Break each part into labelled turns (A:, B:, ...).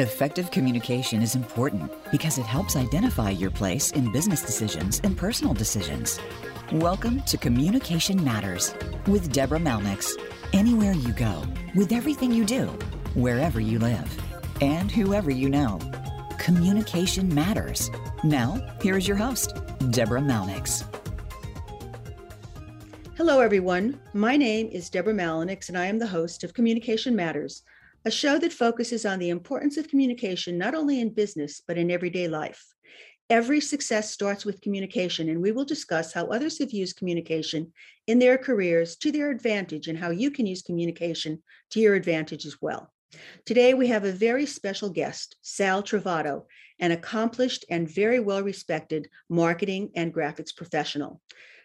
A: Effective communication is important because it helps identify your place in business decisions and personal decisions. Welcome to Communication Matters with Deborah Malnix. Anywhere you go, with everything you do, wherever you live, and whoever you know, communication matters. Now, here is your host, Deborah Malnix.
B: Hello, everyone. My name is Deborah Malnix, and I am the host of Communication Matters a show that focuses on the importance of communication not only in business, but in everyday life. Every success starts with communication, and we will discuss how others have used communication in their careers to their advantage and how you can use communication to your advantage as well. Today, we have a very special guest, Sal Trovato, an accomplished and very well respected marketing and graphics professional.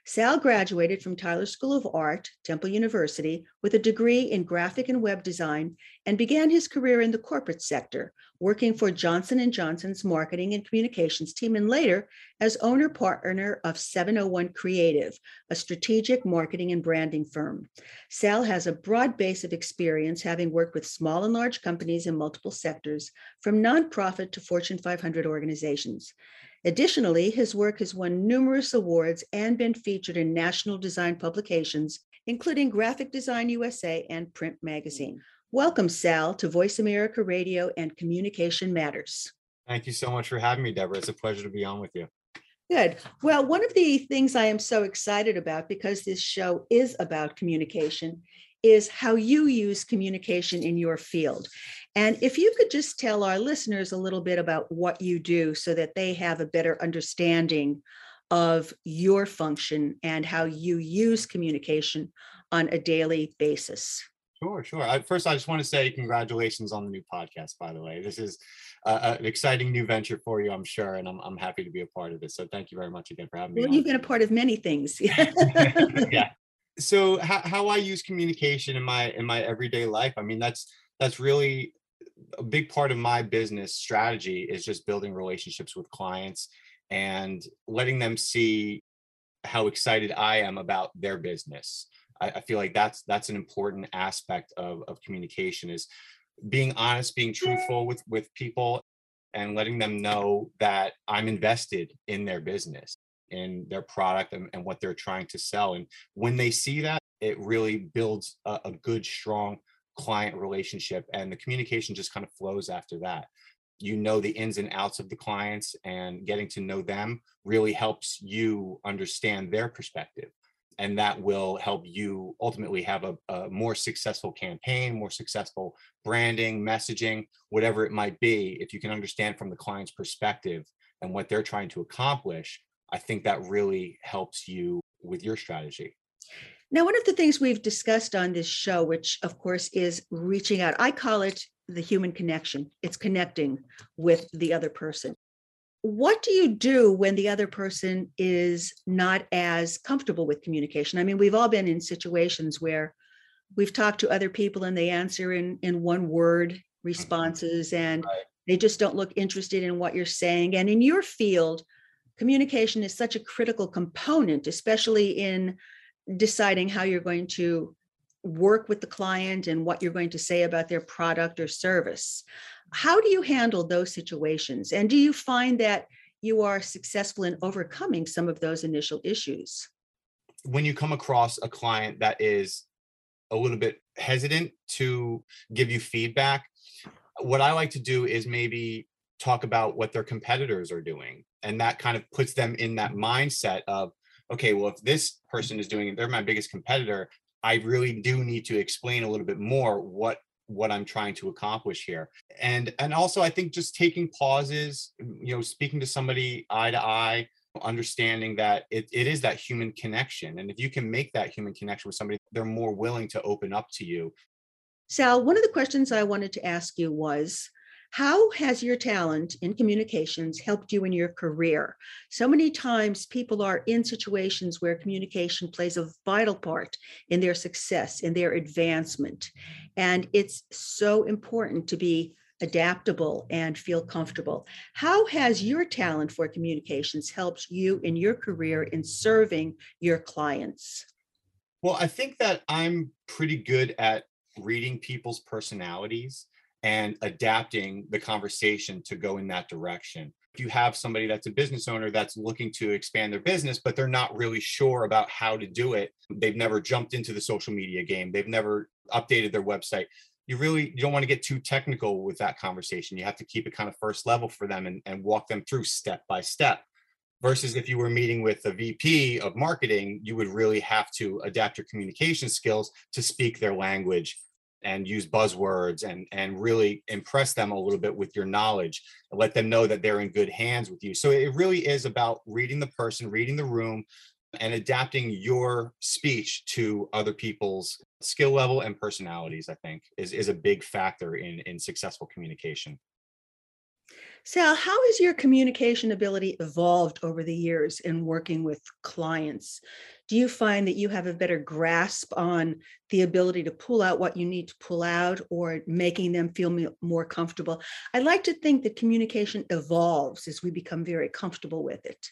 B: Sal graduated from Tyler School of Art, Temple University, with a degree in graphic and web design and began his career in the corporate sector, working for Johnson & Johnson's marketing and communications team and later as owner partner of 701 Creative, a strategic marketing and branding firm. Sal has a broad base of experience having worked with small and large companies in multiple sectors, from nonprofit to Fortune 500 organizations. Additionally, his work has won numerous awards and been featured in national design publications, including Graphic Design USA and Print Magazine. Welcome, Sal, to Voice America Radio and Communication Matters.
C: Thank you so much for having me, Deborah. It's a pleasure to be on with you.
B: Good. Well, one of the things I am so excited about because this show is about communication is how you use communication in your field. And if you could just tell our listeners a little bit about what you do so that they have a better understanding of your function and how you use communication on a daily basis.
C: Sure, sure. I, first, I just want to say congratulations on the new podcast, by the way. This is uh, an exciting new venture for you, I'm sure, and I'm, I'm happy to be a part of it. So thank you very much again for having me.
B: Well, you've been a part of many things.
C: yeah. So how, how I use communication in my in my everyday life, I mean, that's that's really a big part of my business strategy is just building relationships with clients and letting them see how excited I am about their business. I, I feel like that's that's an important aspect of, of communication is being honest, being truthful with with people and letting them know that I'm invested in their business, in their product and, and what they're trying to sell. And when they see that, it really builds a, a good, strong client relationship and the communication just kind of flows after that. You know the ins and outs of the clients and getting to know them really helps you understand their perspective and that will help you ultimately have a, a, more successful campaign more successful branding messaging whatever it might be. If you can understand from the client's perspective and what they're trying to accomplish i think that really helps you with your strategy
B: now, one of the things we've discussed on this show, which of course is reaching out, I call it the human connection. It's connecting with the other person. What do you do when the other person is not as comfortable with communication? I mean, we've all been in situations where we've talked to other people and they answer in, in one word responses mm-hmm. and right. they just don't look interested in what you're saying. And in your field, communication is such a critical component, especially in deciding how you're going to work with the client and what you're going to say about their product or service. How do you handle those situations? And do you find that you are successful in overcoming some of those initial issues?
C: When you come across a client that is a little bit hesitant to give you feedback, what I like to do is maybe talk about what their competitors are doing. And that kind of puts them in that mindset of, okay, well, if this person is doing it, they're my biggest competitor. I really do need to explain a little bit more what what I'm trying to accomplish here. And and also I think just taking pauses, you know, speaking to somebody eye to eye, understanding that it, it is that human connection. And if you can make that human connection with somebody, they're more willing to open up to you.
B: Sal, one of the questions I wanted to ask you was how has your talent in communications helped you in your career? So many times people are in situations where communication plays a vital part in their success, in their advancement. And it's so important to be adaptable and feel comfortable. How has your talent for communications helped you in your career in serving your clients?
C: Well, I think that I'm pretty good at reading people's personalities and adapting the conversation to go in that direction. If you have somebody that's a business owner that's looking to expand their business, but they're not really sure about how to do it, they've never jumped into the social media game, they've never updated their website. You really you don't want to get too technical with that conversation. You have to keep it kind of first level for them and, and walk them through step by step versus if you were meeting with a VP of marketing, you would really have to adapt your communication skills to speak their language and use buzzwords and and really impress them a little bit with your knowledge and let them know that they're in good hands with you. So it really is about reading the person reading the room and adapting your speech to other people's skill level and personalities i think is, is a big factor in in successful communication
B: Sal, how has your communication ability evolved over the years in working with clients? Do you find that you have a better grasp on the ability to pull out what you need to pull out or making them feel more comfortable? I like to think that communication evolves as we become very comfortable with it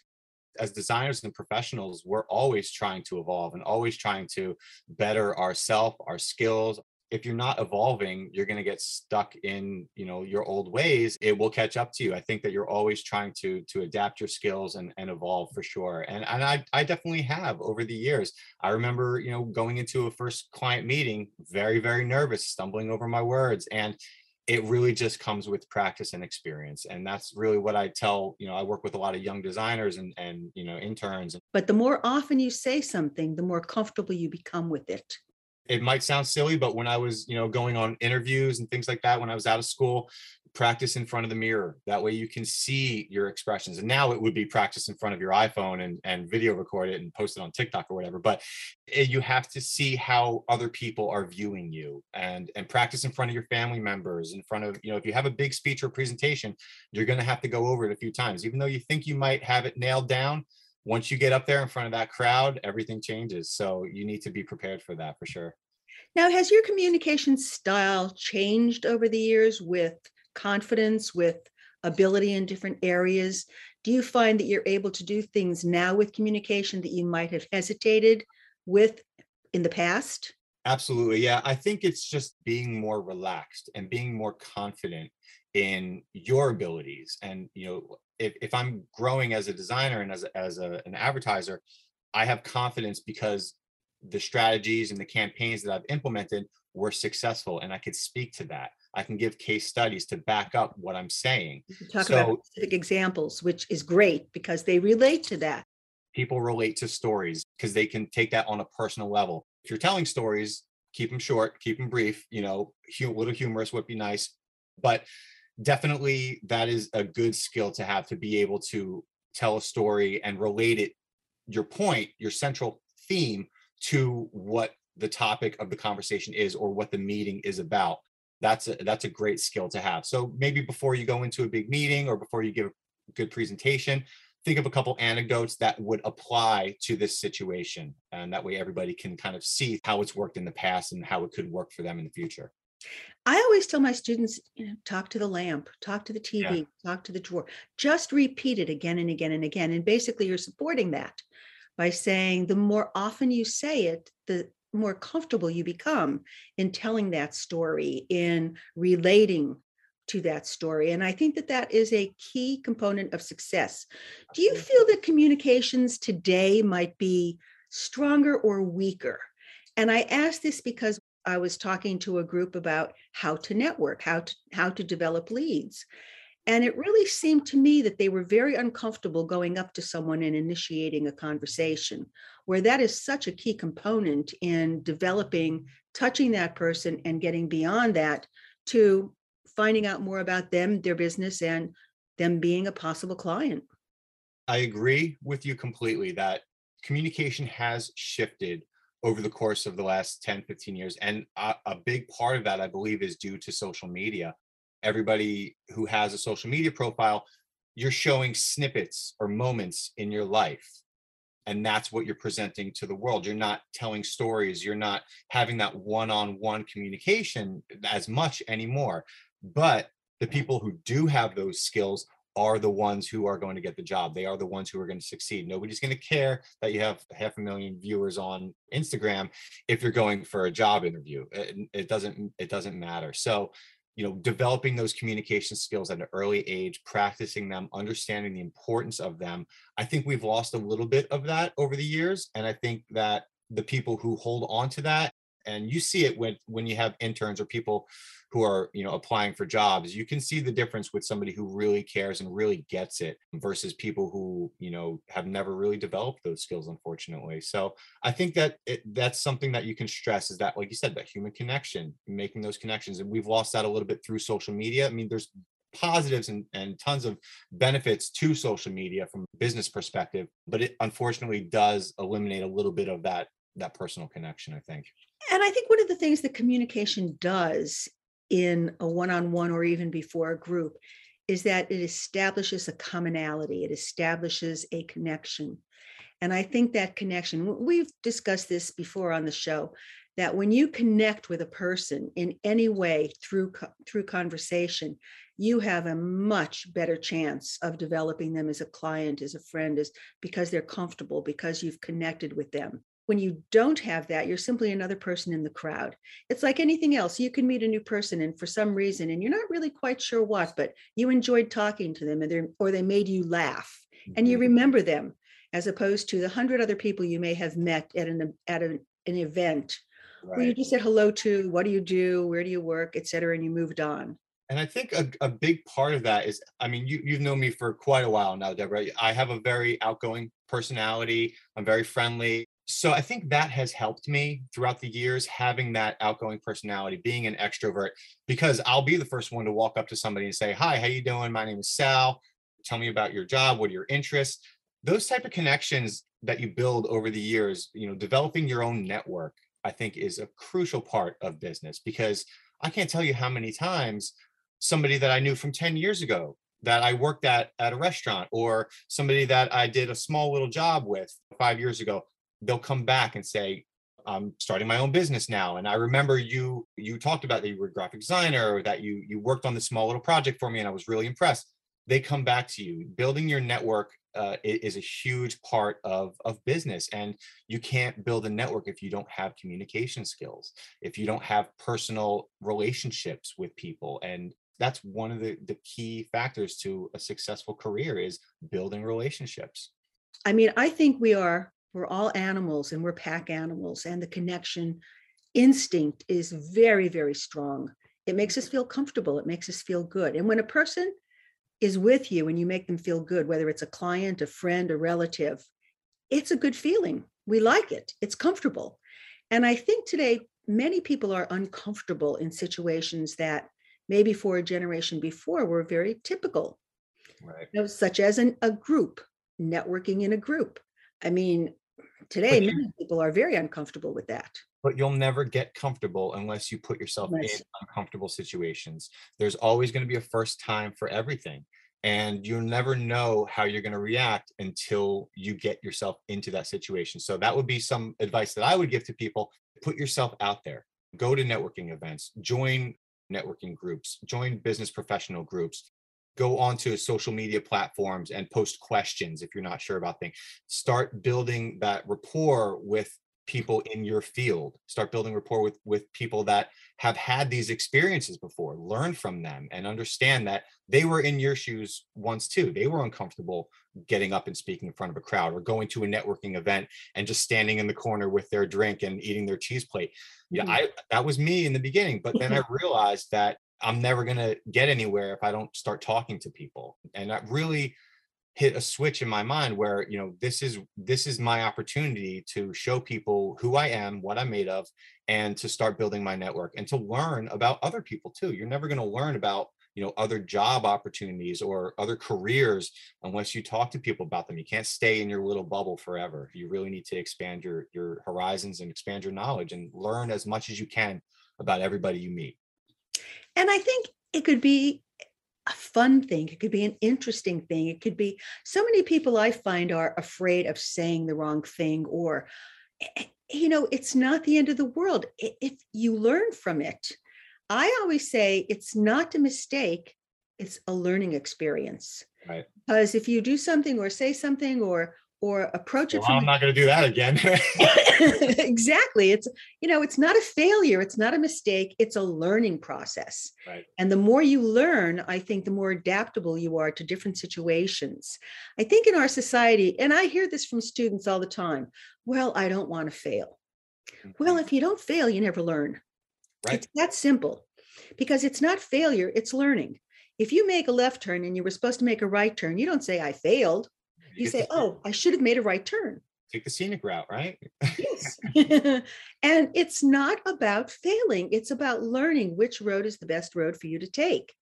C: as designers and professionals, we're always trying to evolve and always trying to better ourselves, our skills, if you're not evolving you're going to get stuck in you know your old ways it will catch up to you. I think that you're always trying to to adapt your skills and, and evolve for sure. And, and I, I definitely have over the years. I remember you know going into a first client meeting very very nervous stumbling over my words and it really just comes with practice and experience. And that's really what i tell you know i work with a lot of young designers and and you know interns.
B: But the more often you say something the more comfortable you become with it
C: it might sound silly, but when I was, you know, going on interviews and things like that, when I was out of school, practice in front of the mirror. That way you can see your expressions. And now it would be practice in front of your iPhone and, and video record it and post it on TikTok or whatever. But it, you have to see how other people are viewing you and, and practice in front of your family members, in front of, you know, if you have a big speech or presentation, you're going to have to go over it a few times, even though you think you might have it nailed down once you get up there in front of that crowd, everything changes. So you need to be prepared for that for sure.
B: Now, has your communication style changed over the years with confidence, with ability in different areas? Do you find that you're able to do things now with communication that you might have hesitated with in the past?
C: Absolutely. Yeah. I think it's just being more relaxed and being more confident in your abilities. And, you know, if, if I'm growing as a designer and as, a, as a, an advertiser, I have confidence because the strategies and the campaigns that I've implemented were successful and I could speak to that. I can give case studies to back up what I'm saying.
B: talk so, about specific examples, which is great because they relate to that.
C: People relate to stories because they can take that on a personal level. If you're telling stories, keep them short, keep them brief, you know, a little humorous would be nice. But definitely that is a good skill to have to be able to tell a story and relate it your point your central theme to what the topic of the conversation is or what the meeting is about. That's a that's a great skill to have. So maybe before you go into a big meeting or before you give a good presentation think of a couple anecdotes that would apply to this situation and that way everybody can kind of see how it's worked in the past and how it could work for them in the future
B: I always tell my students, you know, talk to the lamp, talk to the TV, yeah. talk to the drawer. Just repeat it again and again and again. And basically, you're supporting that by saying the more often you say it, the more comfortable you become in telling that story, in relating to that story. And I think that that is a key component of success. Do you feel that communications today might be stronger or weaker? And I ask this because I was talking to a group about how to network, how to how to develop leads. And it really seemed to me that they were very uncomfortable going up to someone and initiating a conversation, where that is such a key component in developing, touching that person and getting beyond that to finding out more about them, their business, and them being a possible client.
C: I agree with you completely that communication has shifted over the course of the last 10 15 years and a, a, big part of that i believe is due to social media. Everybody who has a social media profile you're showing snippets or moments in your life and that's what you're presenting to the world. You're not telling stories. You're not having that one-on-one communication as much anymore. But the people who do have those skills are the ones who are going to get the job. They are the ones who are going to succeed. Nobody's going to care that you have half a million viewers on Instagram if you're going for a job interview. It, it doesn't it doesn't matter. So you know developing those communication skills at an early age practicing them understanding the importance of them i think we've lost a little bit of that over the years and i think that the people who hold on to that and you see it when when you have interns or people who are you know applying for jobs you can see the difference with somebody who really cares and really gets it versus people who you know have never really developed those skills unfortunately. So i think that it, that's something that you can stress is that like you said that human connection making those connections and we've lost that a little bit through social media. I mean there's positives and, and tons of benefits to social media from a business perspective but it unfortunately does eliminate a little bit of that that personal connection i think
B: and I think one of the things that communication does in a one on one or even before a group is that it establishes a commonality, it establishes a connection. And I think that connection, we've discussed this before on the show, that when you connect with a person in any way through through conversation, you have a much better chance of developing them as a client, as a friend, as because they're comfortable, because you've connected with them when you don't have that, you're simply another person in the crowd. It's like anything else. You can meet a new person and for some reason, and you're not really quite sure what, but you enjoyed talking to them and or they made you laugh and you mm-hmm. remember them as opposed to the hundred other people you may have met at an at an, an event right. where you just said hello to, what do you do, where do you work, et cetera, and you moved on.
C: And I think a, a big part of that is, I mean, you, you've known me for quite a while now, Deborah. I have a very outgoing personality. I'm very friendly so I think that has helped me throughout the years having that outgoing personality, being an extrovert, because I'll be the first one to walk up to somebody and say, "Hi, how you doing? My name is Sal. Tell me about your job. What are your interests?" Those type of connections that you build over the years, you know, developing your own network, I think is a crucial part of business because I can't tell you how many times somebody that I knew from 10 years ago that I worked at at a restaurant or somebody that I did a small little job with 5 years ago they'll come back and say, I'm starting my own business now. And I remember you you talked about that you were a graphic designer that you you worked on this small little project for me and I was really impressed. They come back to you. Building your network uh, is a huge part of of business and you can't build a network if you don't have communication skills if you don't have personal relationships with people and that's one of the, the key factors to a successful career is building relationships
B: i mean i think we are we're all animals and we're pack animals and the connection instinct is very very strong. It makes us feel comfortable. It makes us feel good. And when a person is with you and you make them feel good whether it's a client a friend a relative it's a good feeling. We like it. It's comfortable. And i think today many people are uncomfortable in situations that maybe for a generation before were very typical. Right. you know, such as an, a group networking in a group. I mean Today, you, many people are very uncomfortable with that.
C: But you'll never get comfortable unless you put yourself yes. in uncomfortable situations. There's always going to be a first time for everything. And you'll never know how you're going to react until you get yourself into that situation. So, that would be some advice that I would give to people put yourself out there, go to networking events, join networking groups, join business professional groups, go onto social media platforms and post questions if you're not sure about things. Start building that rapport with people in your field. Start building rapport with with people that have had these experiences before. Learn from them and understand that they were in your shoes once too. They were uncomfortable getting up and speaking in front of a crowd or going to a networking event and just standing in the corner with their drink and eating their cheese plate. Yeah mm-hmm. i that was me in the beginning but then i realized that I'm never going to get anywhere if I don't start talking to people. And that really hit a switch in my mind where, you know, this is this is my opportunity to show people who I am, what I'm made of, and to start building my network and to learn about other people too. You're never going to learn about you know other job opportunities or other careers unless you talk to people about them you can't stay in your little bubble forever you really need to expand your your horizons and expand your knowledge and learn as much as you can about everybody you meet
B: and I think it could be a fun thing. It could be an interesting thing. It could be so many people I find are afraid of saying the wrong thing or, eh, eh, you know, it's not the end of the world if you learn from it. I always say it's not a mistake, it's a learning experience.
C: Right.
B: Because if you do something or say something or or approach
C: well,
B: it from
C: i'm not going to do that again.
B: Exactly. It's you know it's not a failure. It's not a mistake. It's a learning process.
C: Right.
B: And the more you learn i think the more adaptable you are to different situations. I think in our society and i hear this from students all the time well i don't want to fail. Well
C: Mhm.
B: if you don't fail you never learn.
C: Right.
B: It's that simple. Because it's not failure it's learning. If you make a left turn and you were supposed to make a right turn you don't say i failed you say oh i should have made a right turn
C: take the scenic route right
B: Yes. and it's not about failing, it's about learning which road is the best road for you to take.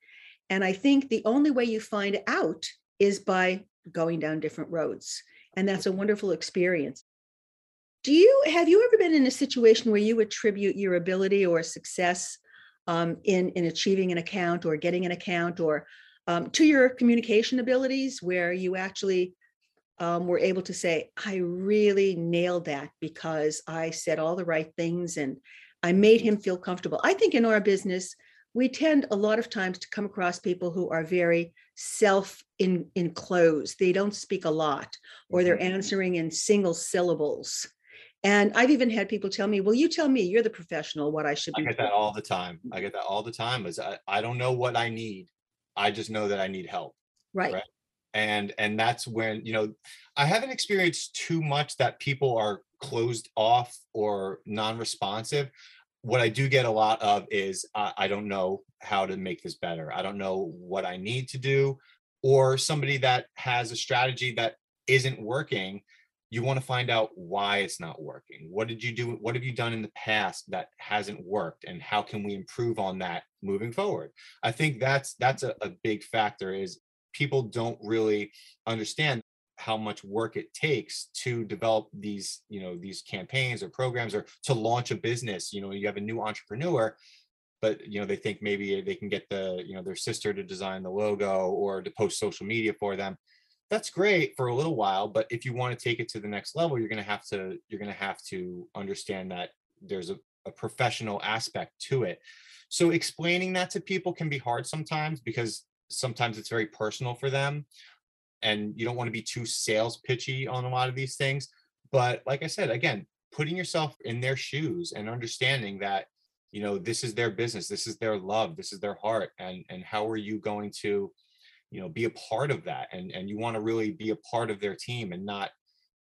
B: And I think the only way you find out is by going down different roads. And that's a wonderful experience. Do you have you ever been in a situation where you attribute your ability or success um, in in achieving an account or getting an account or um, to your communication abilities, where you actually um, were able to say, I really nailed that because I said all the right things and I made him feel comfortable. I think in our business, we tend a lot of times to come across people who are very self in, enclosed. They don't speak a lot or they're
C: Mhm.
B: answering in single syllables. And I've even had people tell me, well, you tell me, you're the professional, what I should be."
C: i get
B: doing."
C: that all the time i get that all the time is I, I don't know what i need i just know that i need help
B: Right.
C: right. And and that's when you know i haven't experienced too much that people are closed off or non-responsive. What i do get a lot of is I, I don't know how to make this better. I don't know what i need to do or somebody that has a strategy that isn't working you want to find out why it's not working. What did you do what have you done in the past that hasn't worked and how can we improve on that moving forward? I think that's that's a, a big factor is people don't really understand how much work it takes to develop these you know these campaigns or programs or to launch a business you know you have a new entrepreneur but you know they think maybe they can get the you know their sister to design the logo or to post social media for them. That's great for a little while but if you want to take it to the next level you're going to have to you're going to have to understand that there's a, a professional aspect to it. So explaining that to people can be hard sometimes because sometimes it's very personal for them and you don't want to be too sales pitchy on a lot of these things but like i said again putting yourself in their shoes and understanding that you know this is their business this is their love this is their heart and and how are you going to you know be a part of that and and you want to really be a part of their team and not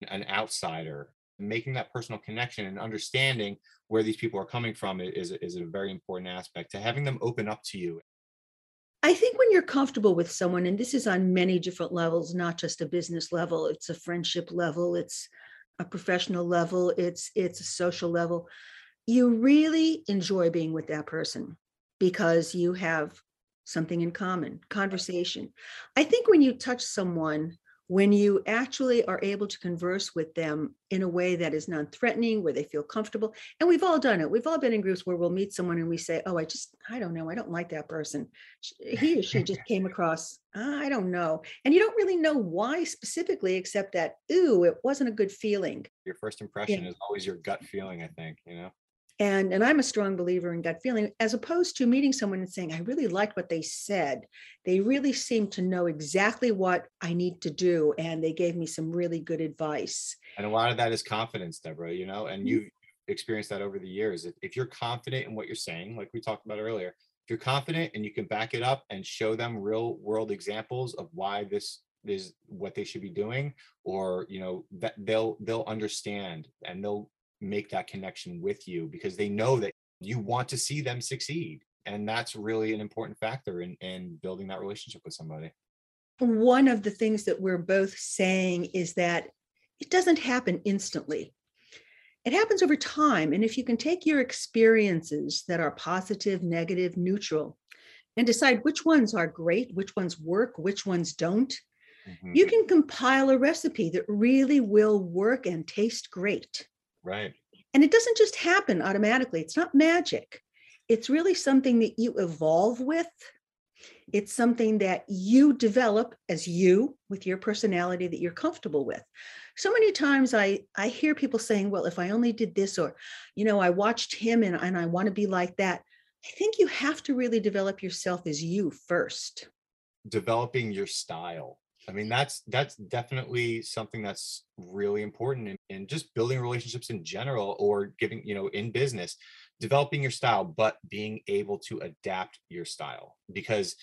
C: an outsider. Making that personal connection and understanding where these people are coming from is is a very important aspect to having them open up to you
B: I think when you're comfortable with someone, and this is on many different levels, not just a business level, it's a friendship level, it's a professional level, it's it's a social level. You really enjoy being with that person because you have something in common, conversation. I think when you touch someone, when you actually are able to converse with them in a way that is non-threatening, where they feel comfortable, and we've all done it. We've all been in groups where we'll meet someone and we say, "Oh, I just, I don't know, I don't like that person." he or she just came across "Ah, i don't know and you don't really know why specifically except that ooh it wasn't a good feeling
C: your first impression is always your gut feeling i think you know
B: and and i'm a strong believer in gut feeling as opposed to meeting someone and saying i really liked what they said. They really seemed to know exactly what i need to do and they gave me some really good advice.
C: And a lot of that is confidence deborah you know and
B: Mhm.
C: you've experienced that over the years. If, if you're confident in what you're saying like we talked about earlier if you're confident and you can back it up and show them real world examples of why this is what they should be doing or you know that they'll they'll understand and they'll make that connection with you because they know that you want to see them succeed and that's really an important factor in in building that relationship with somebody
B: one of the things that we're both saying is that it doesn't happen instantly. It happens over time. And if you can take your experiences that are positive, negative, neutral, and decide which ones are great, which ones work, which ones don't,
C: Mhm.
B: you can compile a recipe that really will work and taste great.
C: Right
B: And it doesn't just happen automatically, it's not magic. It's really something that you evolve with. It's something that you develop as you with your personality that you're comfortable with. So many times I, I hear people saying, well, if I only did this, or, you know, I watched him and, and I want to be like that. I think you have to really develop yourself as you first.
C: developing your style I mean, that's that's definitely something that's really important in, in just building relationships in general or giving, you know, in business, developing your style, but being able to adapt your style. Because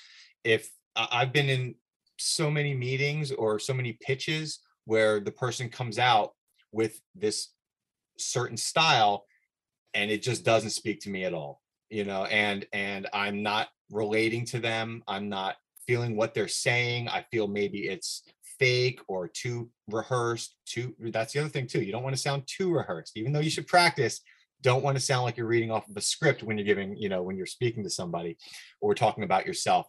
C: if I've been in so many meetings or so many pitches where the person comes out with this certain style and it just doesn't speak to me at all you know and and i'm not relating to them i'm not feeling what they're saying i feel maybe it's fake or too rehearsed too that's the other thing too you don't want to sound too rehearsed even though you should practice don't want to sound like you're reading off of a script when you're giving you know when you're speaking to somebody or talking about yourself.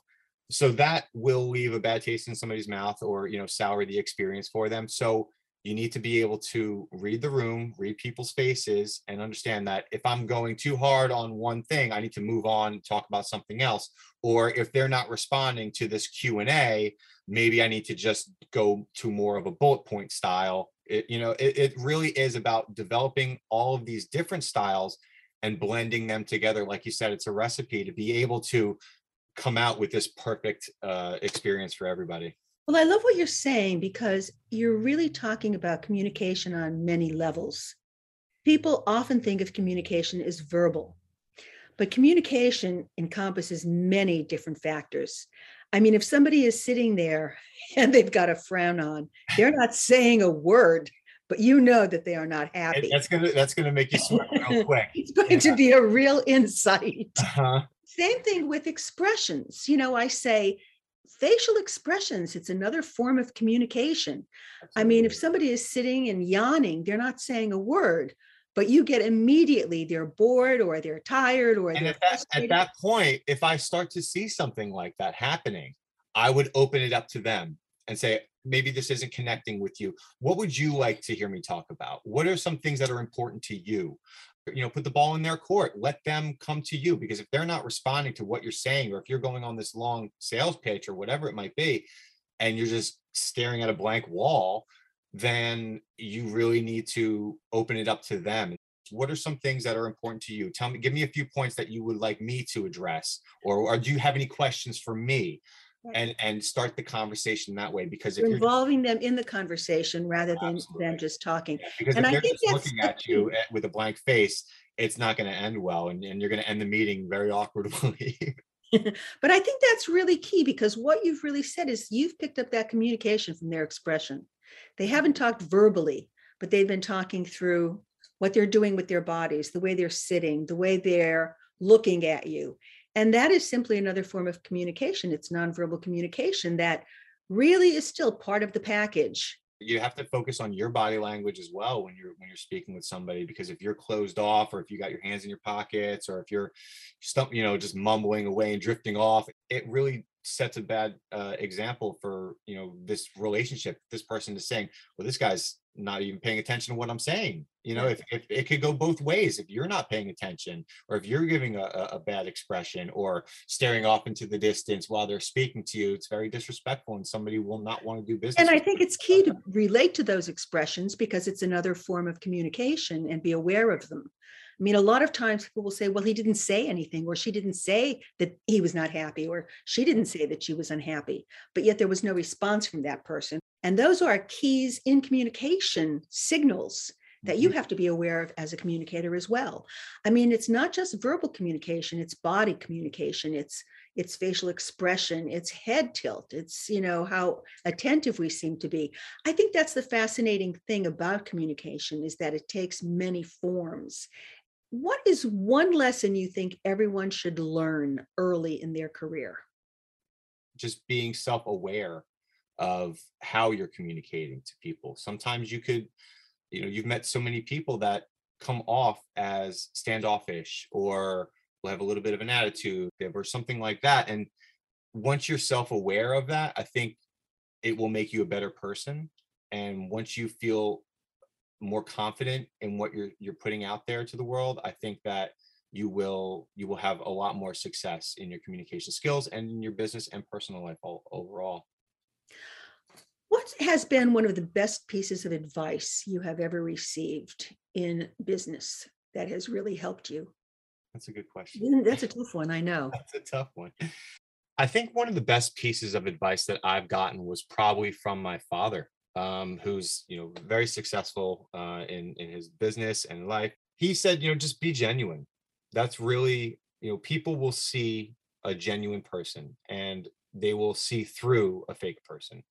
C: So that will leave a bad taste in somebody's mouth or you know sour the experience for them. So you need to be able to read the room read people's faces and understand that if i'm going too hard on one thing i need to move on talk about something else. Or if they're not responding to this q&a maybe i need to just go to more of a bullet point style. It, you know it, it really is about developing all of these different styles and blending them together. Like you said it's a recipe to be able to come out with this perfect uh, experience for everybody
B: well, I love what you're saying because you're really talking about communication on many levels. People often think of communication as verbal, but communication encompasses many different factors. I mean, if somebody is sitting there and they've got a frown on, they're not saying a word, but you know that they are not happy.
C: That's gonna that's gonna make you sweat real quick.
B: it's going yeah. to be a real insight. Uh-huh. Same thing with expressions. You know, I say, facial expressions it's another form of communication. Absolutely. i mean if somebody is sitting and yawning they're not saying a word but you get immediately they're bored or they're tired or
C: and at that, at that point if i start to see something like that happening i would open it up to them and say maybe this isn't connecting with you. What would you like to hear me talk about? What are some things that are important to you you know put the ball in their court let them come to you because if they're not responding to what you're saying or if you're going on this long sales pitch or whatever it might be and you're just staring at a blank wall then you really need to open it up to them. What are some things that are important to you? Tell me give me a few points that you would like me to address or, or do you have any questions for me and and start the conversation that way because
B: if you're involving them in the conversation rather than absolutely. than just talking.
C: Yeah, because and if I they're just looking at you eh, with a blank face it's not going to end well and, and you're going to end the meeting very awkwardly.
B: But i think that's really key because what you've really said is you've picked up that communication from their expression. They haven't talked verbally but they've been talking through what they're doing with their bodies the way they're sitting the way they're looking at you and that is simply another form of communication. It's nonverbal communication that really is still part of the package.
C: You have to focus on your body language as well when you're when you're speaking with somebody because if you're closed off or if you got your hands in your pockets or if you're stump, you know, just mumbling away and drifting off, it really sets a bad uh, example for you know this relationship. This person is saying, "Well, this guy's not even paying attention to what I'm saying. You know, if, if it could go both ways, if you're not paying attention, or if you're giving a, a bad expression or staring off into the distance while they're speaking to you, it's very disrespectful and somebody will not want to do business.
B: And I think it's key to relate to those expressions because it's another form of communication and be aware of them. I mean, a lot of times people will say, well, he didn't say anything, or she didn't say that he was not happy, or she didn't say that she was unhappy, but yet there was no response from that person. And those are keys in communication signals that you mm-hmm. have to be aware of as a communicator as well. I mean, it's not just verbal communication, it's body communication, it's it's facial expression, it's head tilt, it's you know how attentive we seem to be. I think that's the fascinating thing about communication is that it takes many forms. What is one lesson you think everyone should learn early in their career?
C: Just being self-aware of how you're communicating to people. Sometimes you could, you know, you've met so many people that come off as standoffish or will have a little bit of an attitude or something like that. And once you're self aware of that, I think it will make you a better person. And once you feel more confident in what you're you're putting out there to the world, I think that you will you will have a lot more success in your communication skills and in your business and personal life all, overall.
B: What has been one of the best pieces of advice you have ever received in business that has really helped you?
C: That's a good question.
B: That's a tough one, I know.
C: That's a tough one. I, I think one of the best pieces of advice that I've gotten was probably from my father, um, who's you know very successful uh, in in his business and life. He said, you know, just be genuine. That's really you know people will see a genuine person and they will see through a fake person.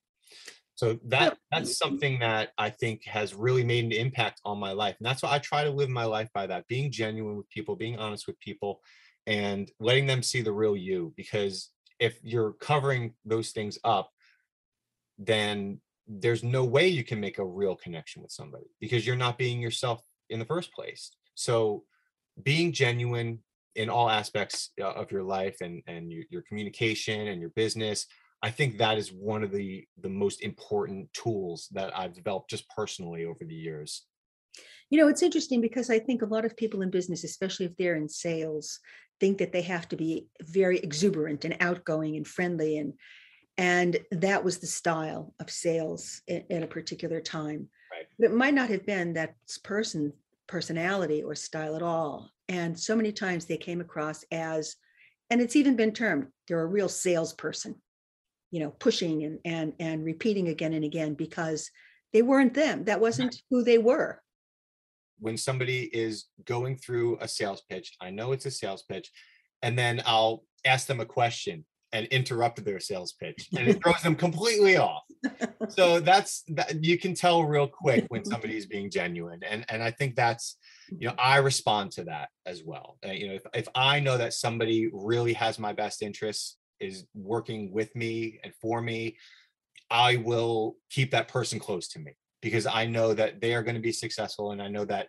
C: So that that's something that I think has really made an impact on my life. And that's why I try to live my life by that, being genuine with people, being honest with people and letting them see the real you because if you're covering those things up then there's no way you can make a real connection with somebody because you're not being yourself in the first place. So being genuine in all aspects uh, of your life and and your, your communication and your business I think that is one of the the most important tools that I've developed just personally over the years.
B: You know, it's interesting because I think a lot of people in business, especially if they're in sales, think that they have to be very exuberant and outgoing and friendly and and that was the style of sales at, a particular time.
C: Right.
B: It might not have been that person personality or style at all. And so many times they came across as, and it's even been termed, they're a real salesperson you know pushing and and and repeating again and again because they weren't them that wasn't who they were
C: when somebody is going through a sales pitch i know it's a sales pitch and then i'll ask them a question and interrupt their sales pitch and it throws them completely off so that's that you can tell real quick when somebody's being genuine and and i think that's you know i respond to that as well uh, you know if, if i know that somebody really has my best interests is working with me and for me, I will keep that person close to me because I know that they are going to be successful and I know that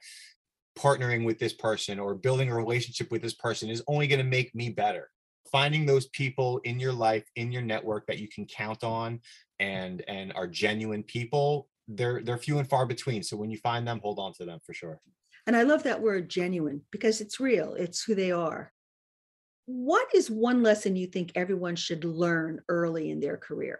C: partnering with this person or building a relationship with this person is only going to make me better. Finding those people in your life, in your network that you can count on and and are genuine people, they're they're few and far between. So when you find them, hold on to them for sure.
B: And I love that word genuine because it's real. It's who they are. What is one lesson you think everyone should learn early in their career?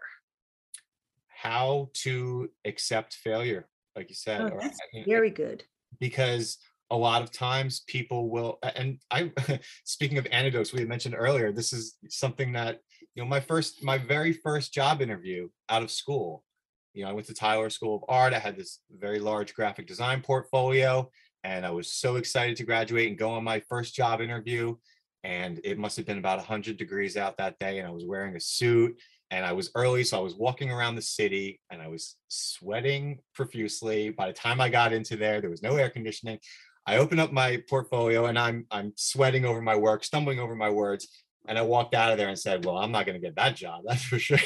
C: How to accept failure, like you said.
B: Oh, that's very good.
C: Because a lot of times people will and i speaking of anecdotes we had mentioned earlier this is something that you know my first my very first job interview out of school you know i went to tyler school of art i had this very large graphic design portfolio and i was so excited to graduate and go on my first job interview and it must have been about 100 degrees out that day and i was wearing a suit and i was early so i was walking around the city and i was sweating profusely. By the time i got into there there was no air conditioning i opened up my portfolio and i'm i'm sweating over my work stumbling over my words and i walked out of there and said well i'm not going to get that job that's for sure.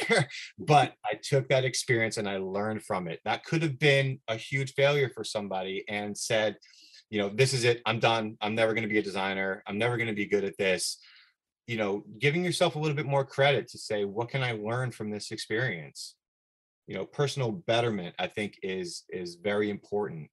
C: But i took that experience and i learned from it. That could have been a huge failure for somebody and said you know this is it i'm done i'm never going to be a designer i'm never going to be good at this. You know giving yourself a little bit more credit to say what can i learn from this experience? You know personal betterment i think is is very important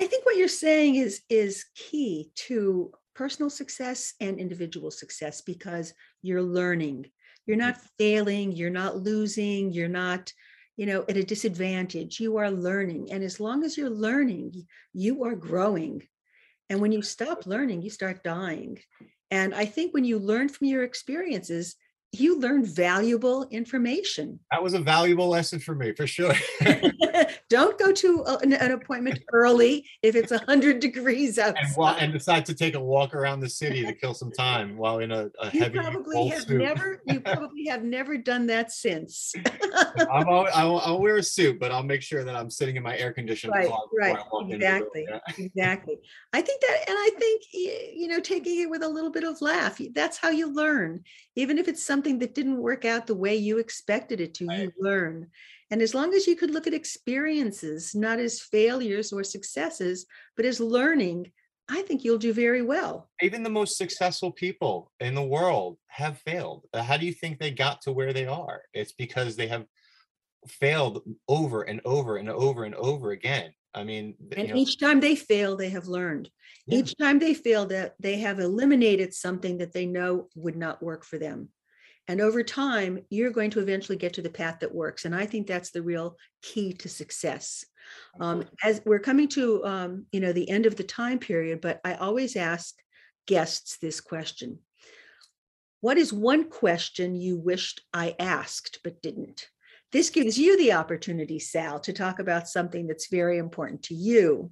B: i think what you're saying is is key to personal success and individual success because you're learning. You're not failing you're not losing you're not you know at a disadvantage. You are learning and as long as you're learning you are growing. And when you stop learning you start dying. And i think when you learn from your experiences you learned valuable information.
C: That was a valuable lesson for me, for sure.
B: Don't go to a, an appointment early if it's 100 degrees outside.
C: And, well, and, decide to take a walk around the city to kill some time while in a, a
B: you
C: heavy
B: probably have
C: suit.
B: never you probably have never done that since.
C: I'm always, I'll, I'll, wear a suit, but I'll make sure that I'm sitting in my air conditioned
B: right,
C: car.
B: Right, exactly, yeah. exactly. I think that, and I think you know, taking it with a little bit of laugh. That's how you learn, even if it's something that didn't work out the way you expected it to, right. you learn. And as long as you could look at experiences, not as failures or successes, but as learning, I think you'll do very well.
C: Even the most successful people in the world have failed. Uh, how do you think they got to where they are? It's because they have failed over and over and over and over again. I mean,
B: and know, each time they fail, they have learned. Yeah. Each time they fail, that they have eliminated something that they know would not work for them. And over time, you're going to eventually get to the path that works. And I think that's the real key to success. Um, as we're coming to, um, you know, the end of the time period, but I always ask guests this question. What is one question you wished I asked but didn't? This gives you the opportunity, Sal, to talk about something that's very important to you.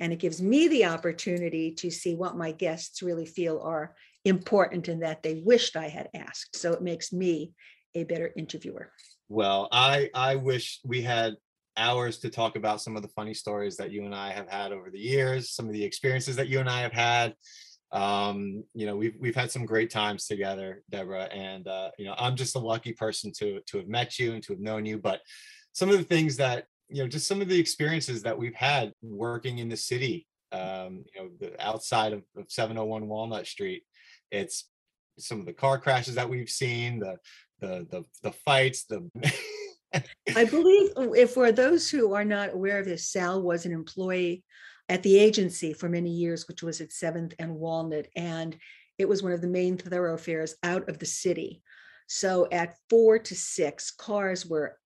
B: And it gives me the opportunity to see what my guests really feel are important and that they wished I had asked. So it makes me a better interviewer.
C: Well, I I wish we had hours to talk about some of the funny stories that you and I have had over the years, some of the experiences that you and I have had. Um, you know, we've we've had some great times together, Deborah, and uh, you know, I'm just a lucky person to to have met you and to have known you. But some of the things that you know, just some of the experiences that we've had working in the city, um, you know, the outside of, of 701 Walnut Street. It's some of the car crashes that we've seen, the the the the fights, the
B: I believe oh, if for those who are not aware of this, Sal was an employee at the agency for many years, which was at 7th and Walnut. And it was one of the main thoroughfares out of the city. So at four to six, cars were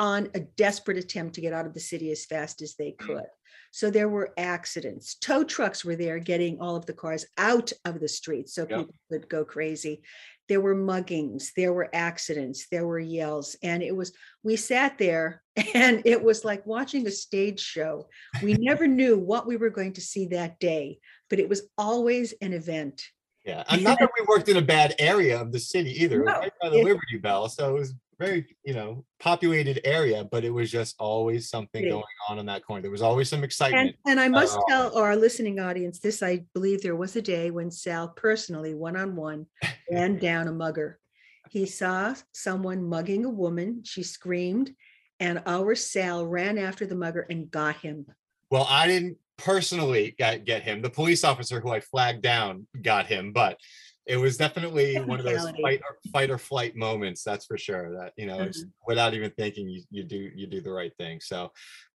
B: on a desperate attempt to get out of the city as fast as they mm. could. So there were accidents. Tow trucks were there getting all of the cars out of the streets so yep. people could go crazy there were muggings, there were accidents, there were yells. And it was, we sat there and it was like watching a stage show. We never knew what we were going to see that day, but it was always an event.
C: Yeah. And not that we worked in a bad area of the city either. No, right by the it, Liberty Bell. So it was very you know populated area but it was just always something going on in that corner. There was always some excitement
B: and, and i must uh, tell our listening audience this i believe there was a day when sal personally one-on-one ran down a mugger. He saw someone mugging a woman. She screamed and our sal ran after the mugger and got him.
C: Well i didn't personally get, get him. The police officer who i flagged down got him but it was definitely one of those fight or, fight or flight moments that's for sure that you know mm-hmm. without even thinking you, you do you do the right thing so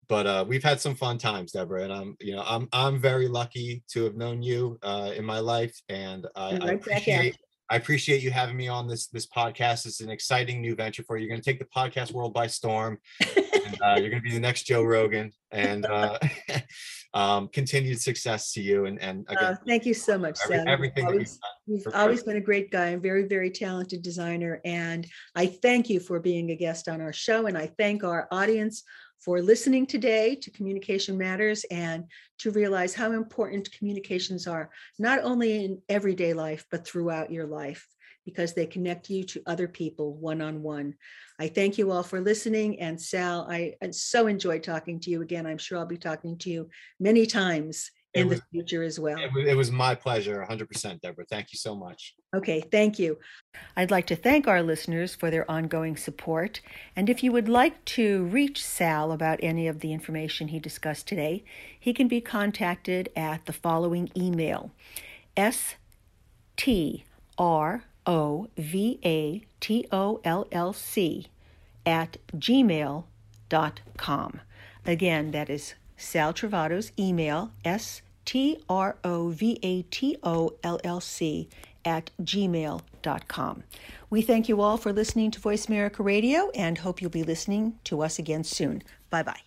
C: but uh, we've had some fun times deborah and i'm you know i'm i'm very lucky to have known you uh, in my life and i, right I appreciate I appreciate you having me on this this podcast. It's an exciting new venture for you. You're going to take the podcast world by storm. and, uh, you're going to be the next Joe Rogan, and uh, um, continued success to you. And and again, uh,
B: thank you so much, every, Sam. Everything you've always, you've always been a great guy and very very talented designer. And I thank you for being a guest on our show, and I thank our audience for listening today to Communication Matters and to realize how important communications are, not only in everyday life, but throughout your life because they connect you to other people one on one. I thank you all for listening. And Sal, I, so enjoyed talking to you again. I'm sure I'll be talking to you many times in was, the future as well.
C: It was, it was, my pleasure, 100%, Deborah. Thank you so much.
B: Okay, thank you. I'd like to thank our listeners for their ongoing support. And if you would like to reach Sal about any of the information he discussed today, he can be contacted at the following email S T R O V A T O L L C at gmail.com. Again, that is Sal Trovato's email, S T R O V A T O L L C at gmail.com. We thank you all for listening to Voice America Radio and hope you'll be listening to us again soon. Bye bye.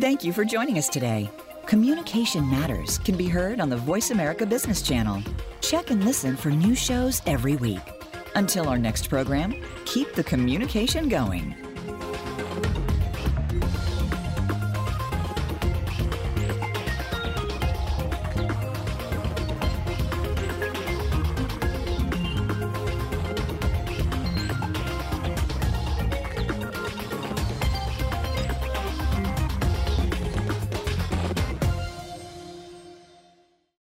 A: Thank you for joining us today. Communication Matters can be heard on the Voice America Business Channel. Check and listen for new shows every week. Until our next program, keep the communication going.